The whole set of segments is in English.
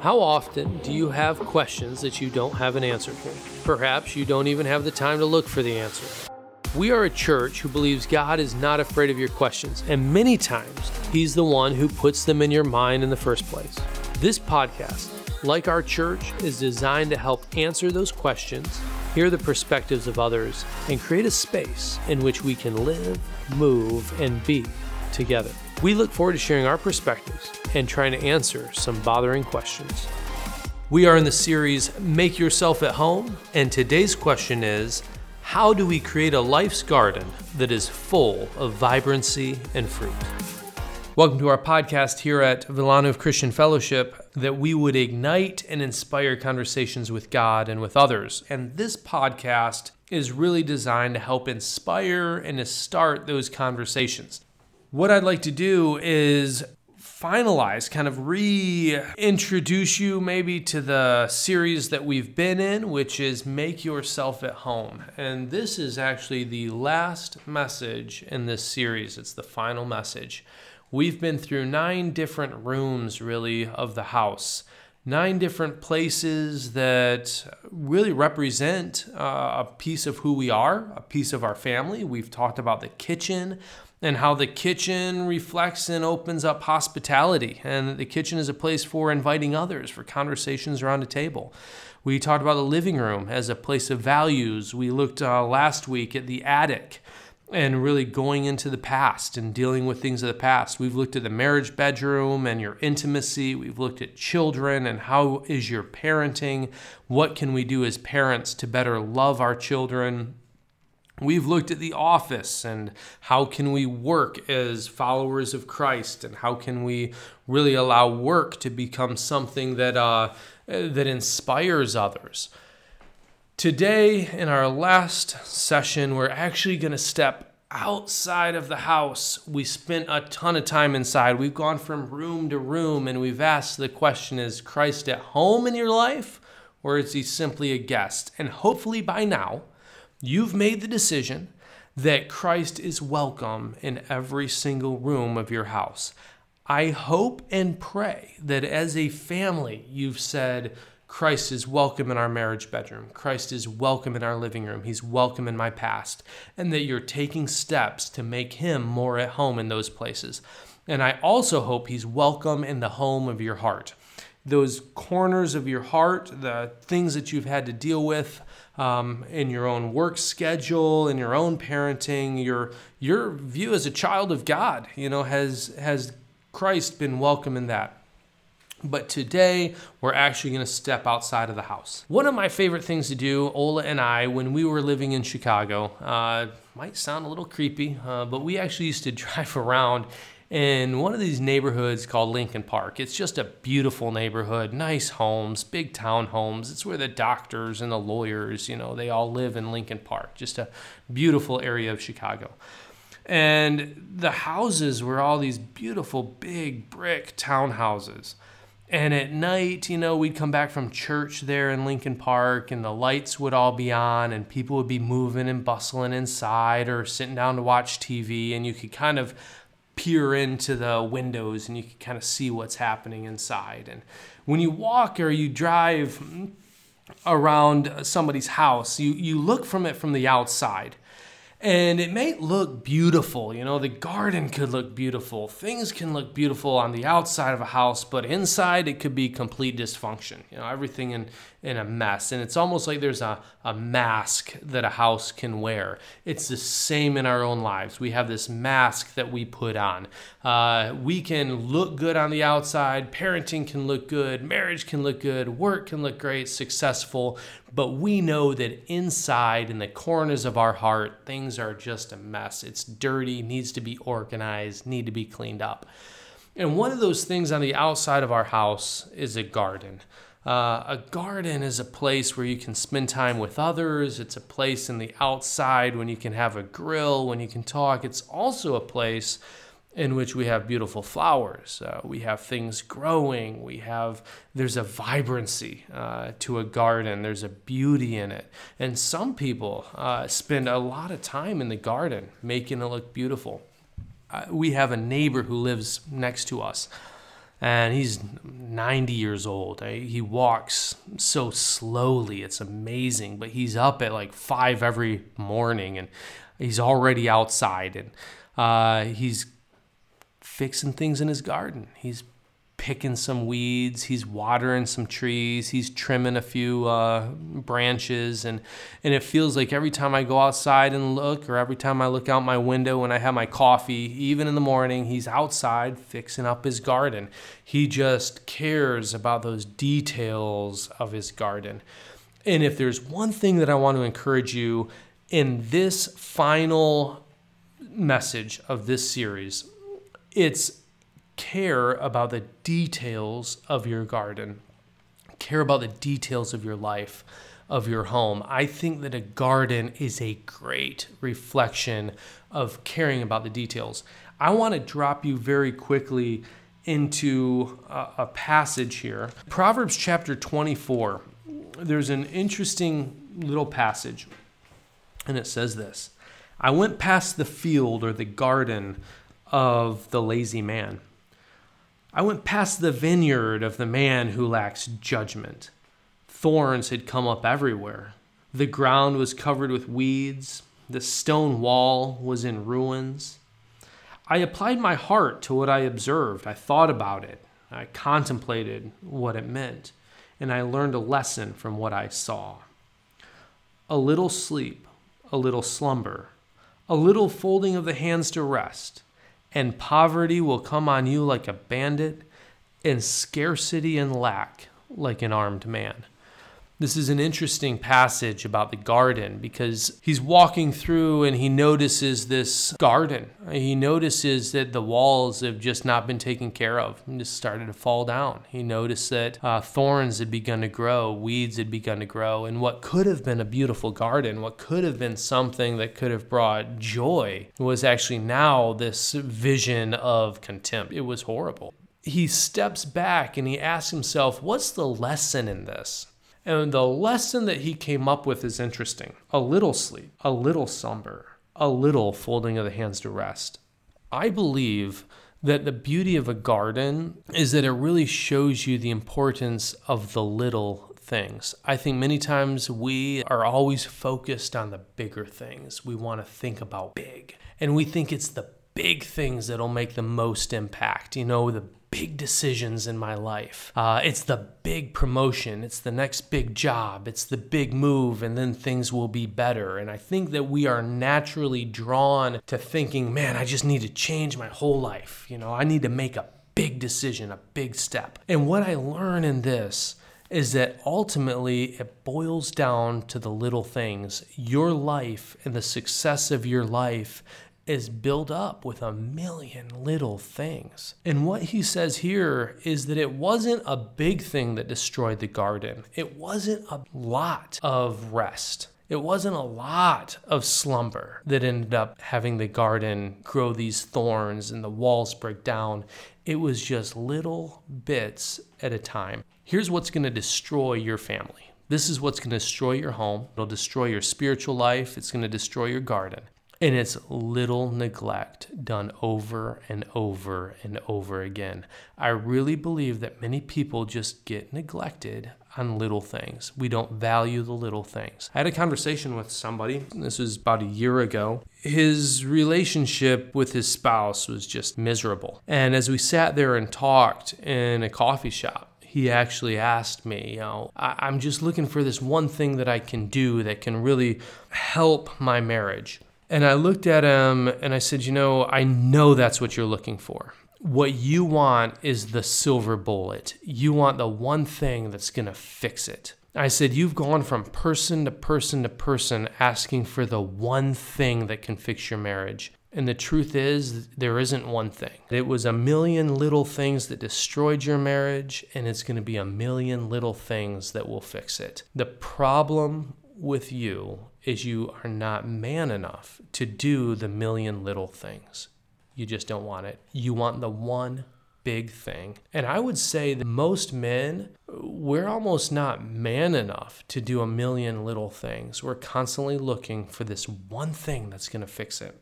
How often do you have questions that you don't have an answer for? Perhaps you don't even have the time to look for the answer. We are a church who believes God is not afraid of your questions, and many times He's the one who puts them in your mind in the first place. This podcast, like our church, is designed to help answer those questions, hear the perspectives of others, and create a space in which we can live, move, and be together. We look forward to sharing our perspectives and trying to answer some bothering questions. We are in the series Make Yourself at Home, and today's question is How do we create a life's garden that is full of vibrancy and fruit? Welcome to our podcast here at Villanova Christian Fellowship that we would ignite and inspire conversations with God and with others. And this podcast is really designed to help inspire and to start those conversations. What I'd like to do is finalize, kind of reintroduce you maybe to the series that we've been in, which is Make Yourself at Home. And this is actually the last message in this series, it's the final message. We've been through nine different rooms, really, of the house. Nine different places that really represent uh, a piece of who we are, a piece of our family. We've talked about the kitchen, and how the kitchen reflects and opens up hospitality. And the kitchen is a place for inviting others, for conversations around a table. We talked about the living room as a place of values. We looked uh, last week at the attic and really going into the past and dealing with things of the past. We've looked at the marriage bedroom and your intimacy. We've looked at children and how is your parenting? What can we do as parents to better love our children? We've looked at the office and how can we work as followers of Christ and how can we really allow work to become something that uh, that inspires others. Today, in our last session, we're actually going to step outside of the house. We spent a ton of time inside. We've gone from room to room and we've asked the question is Christ at home in your life or is he simply a guest? And hopefully by now, You've made the decision that Christ is welcome in every single room of your house. I hope and pray that as a family, you've said, Christ is welcome in our marriage bedroom. Christ is welcome in our living room. He's welcome in my past. And that you're taking steps to make him more at home in those places. And I also hope he's welcome in the home of your heart. Those corners of your heart, the things that you've had to deal with, um, in your own work schedule, in your own parenting, your your view as a child of God, you know, has has Christ been welcome in that? But today, we're actually going to step outside of the house. One of my favorite things to do, Ola and I, when we were living in Chicago, uh, might sound a little creepy, uh, but we actually used to drive around in one of these neighborhoods called Lincoln Park. It's just a beautiful neighborhood, nice homes, big town homes. It's where the doctors and the lawyers, you know, they all live in Lincoln Park. Just a beautiful area of Chicago. And the houses were all these beautiful big brick townhouses. And at night, you know, we'd come back from church there in Lincoln Park, and the lights would all be on, and people would be moving and bustling inside or sitting down to watch TV. And you could kind of peer into the windows and you can kind of see what's happening inside. And when you walk or you drive around somebody's house, you, you look from it from the outside. And it may look beautiful, you know, the garden could look beautiful. Things can look beautiful on the outside of a house, but inside it could be complete dysfunction. You know, everything in, in a mess. And it's almost like there's a, a mask that a house can wear. It's the same in our own lives. We have this mask that we put on. Uh, we can look good on the outside, parenting can look good, marriage can look good, work can look great, successful. But we know that inside, in the corners of our heart, things are just a mess. It's dirty, needs to be organized, need to be cleaned up. And one of those things on the outside of our house is a garden. Uh, a garden is a place where you can spend time with others. It's a place in the outside when you can have a grill, when you can talk. It's also a place in which we have beautiful flowers. Uh, we have things growing. We have, there's a vibrancy uh, to a garden, there's a beauty in it. And some people uh, spend a lot of time in the garden making it look beautiful. Uh, we have a neighbor who lives next to us and he's 90 years old. He walks so slowly, it's amazing. But he's up at like five every morning, and he's already outside, and uh, he's fixing things in his garden. He's picking some weeds, he's watering some trees, he's trimming a few uh, branches, and and it feels like every time I go outside and look, or every time I look out my window when I have my coffee, even in the morning, he's outside fixing up his garden. He just cares about those details of his garden. And if there's one thing that I want to encourage you in this final message of this series, it's care about the details of your garden, care about the details of your life, of your home. I think that a garden is a great reflection of caring about the details. I want to drop you very quickly into a, a passage here. Proverbs chapter 24. There's an interesting little passage, and it says this I went past the field or the garden of the lazy man I went past the vineyard of the man who lacks judgment. Thorns had come up everywhere. The ground was covered with weeds. The stone wall was in ruins. I applied my heart to what I observed. I thought about it. I contemplated what it meant. And I learned a lesson from what I saw. A little sleep, a little slumber, a little folding of the hands to rest and poverty will come on you like a bandit, and scarcity and lack like an armed man. This is an interesting passage about the garden because he's walking through and he notices this garden. He notices that the walls have just not been taken care of and just started to fall down. He noticed that uh, thorns had begun to grow, weeds had begun to grow, and what could have been a beautiful garden, what could have been something that could have brought joy, was actually now this vision of contempt. It was horrible. He steps back and he asks himself, What's the lesson in this? And the lesson that he came up with is interesting a little sleep, a little slumber, a little folding of the hands to rest. I believe that the beauty of a garden is that it really shows you the importance of the little things. I think many times we are always focused on the bigger things. We want to think about big, and we think it's the big things that'll make the most impact. You know, the big decisions in my life. Uh, it's the big promotion, it's the next big job, it's the big move, and then things will be better. And I think that we are naturally drawn to thinking, man, I just need to change my whole life. You know, I need to make a big decision, a big step. And what I learn in this is that ultimately it boils down to the little things. Your life and the success of your life is built up with a million little things. And what he says here is that it wasn't a big thing that destroyed the garden, it wasn't a lot of rest. It wasn't a lot of slumber that ended up having the garden grow these thorns and the walls break down. It was just little bits at a time. Here's what's going to destroy your family. This is what's going to destroy your home. It'll destroy your spiritual life. It's going to destroy your garden. And it's little neglect done over and over and over again. I really believe that many people just get neglected on little things. We don't value the little things. I had a conversation with somebody, this was about a year ago. His relationship with his spouse was just miserable. And as we sat there and talked in a coffee shop, he actually asked me, you know, I- am just looking for this one thing that I can do that can really help my marriage. And I looked at him and I said, You know, I know that's what you're looking for. What you want is the silver bullet. You want the one thing that's going to fix it. I said, You've gone from person to person to person asking for the one thing that can fix your marriage. And the truth is, there isn't one thing. It was a million little things that destroyed your marriage, and it's going to be a million little things that will fix it. The problem with you is you are not man enough to do the million little things. You just don't want it. You want the one big thing. And I would say that most men, we're almost not man enough to do a million little things. We're constantly looking for this one thing that's going to fix it.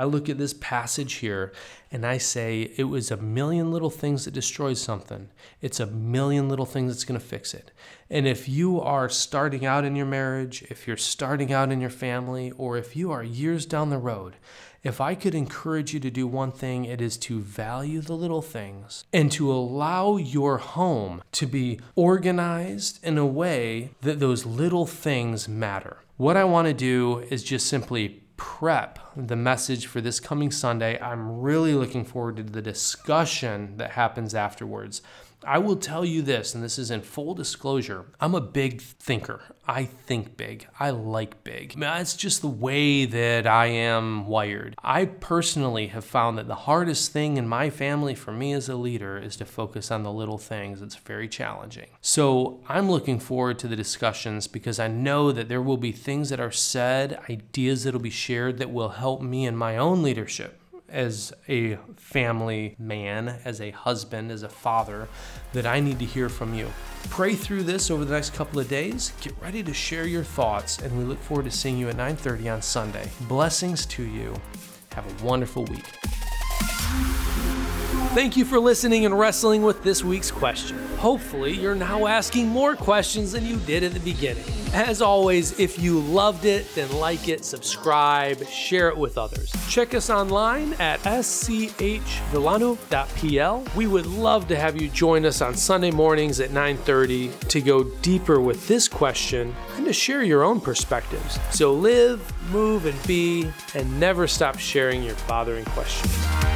I look at this passage here and I say it was a million little things that destroyed something. It's a million little things that's going to fix it. And if you are starting out in your marriage, if you're starting out in your family, or if you are years down the road, if I could encourage you to do one thing, it is to value the little things and to allow your home to be organized in a way that those little things matter. What I want to do is just simply prep the message for this coming Sunday. I'm really looking forward to the discussion that happens afterwards. I will tell you this, and this is in full disclosure I'm a big thinker. I think big. I like big. It's just the way that I am wired. I personally have found that the hardest thing in my family for me as a leader is to focus on the little things. It's very challenging. So I'm looking forward to the discussions because I know that there will be things that are said, ideas that will be shared that will help me in my own leadership as a family man, as a husband, as a father, that I need to hear from you. Pray through this over the next couple of days. Get ready to share your thoughts, and we look forward to seeing you at 9:30 on Sunday. Blessings to you. Have a wonderful week. Thank you for listening and wrestling with this week's question. Hopefully, you're now asking more questions than you did at the beginning. As always, if you loved it, then like it, subscribe, share it with others. Check us online at schvillano.pl. We would love to have you join us on Sunday mornings at 9:30 to go deeper with this question and to share your own perspectives. So live, move, and be, and never stop sharing your bothering questions.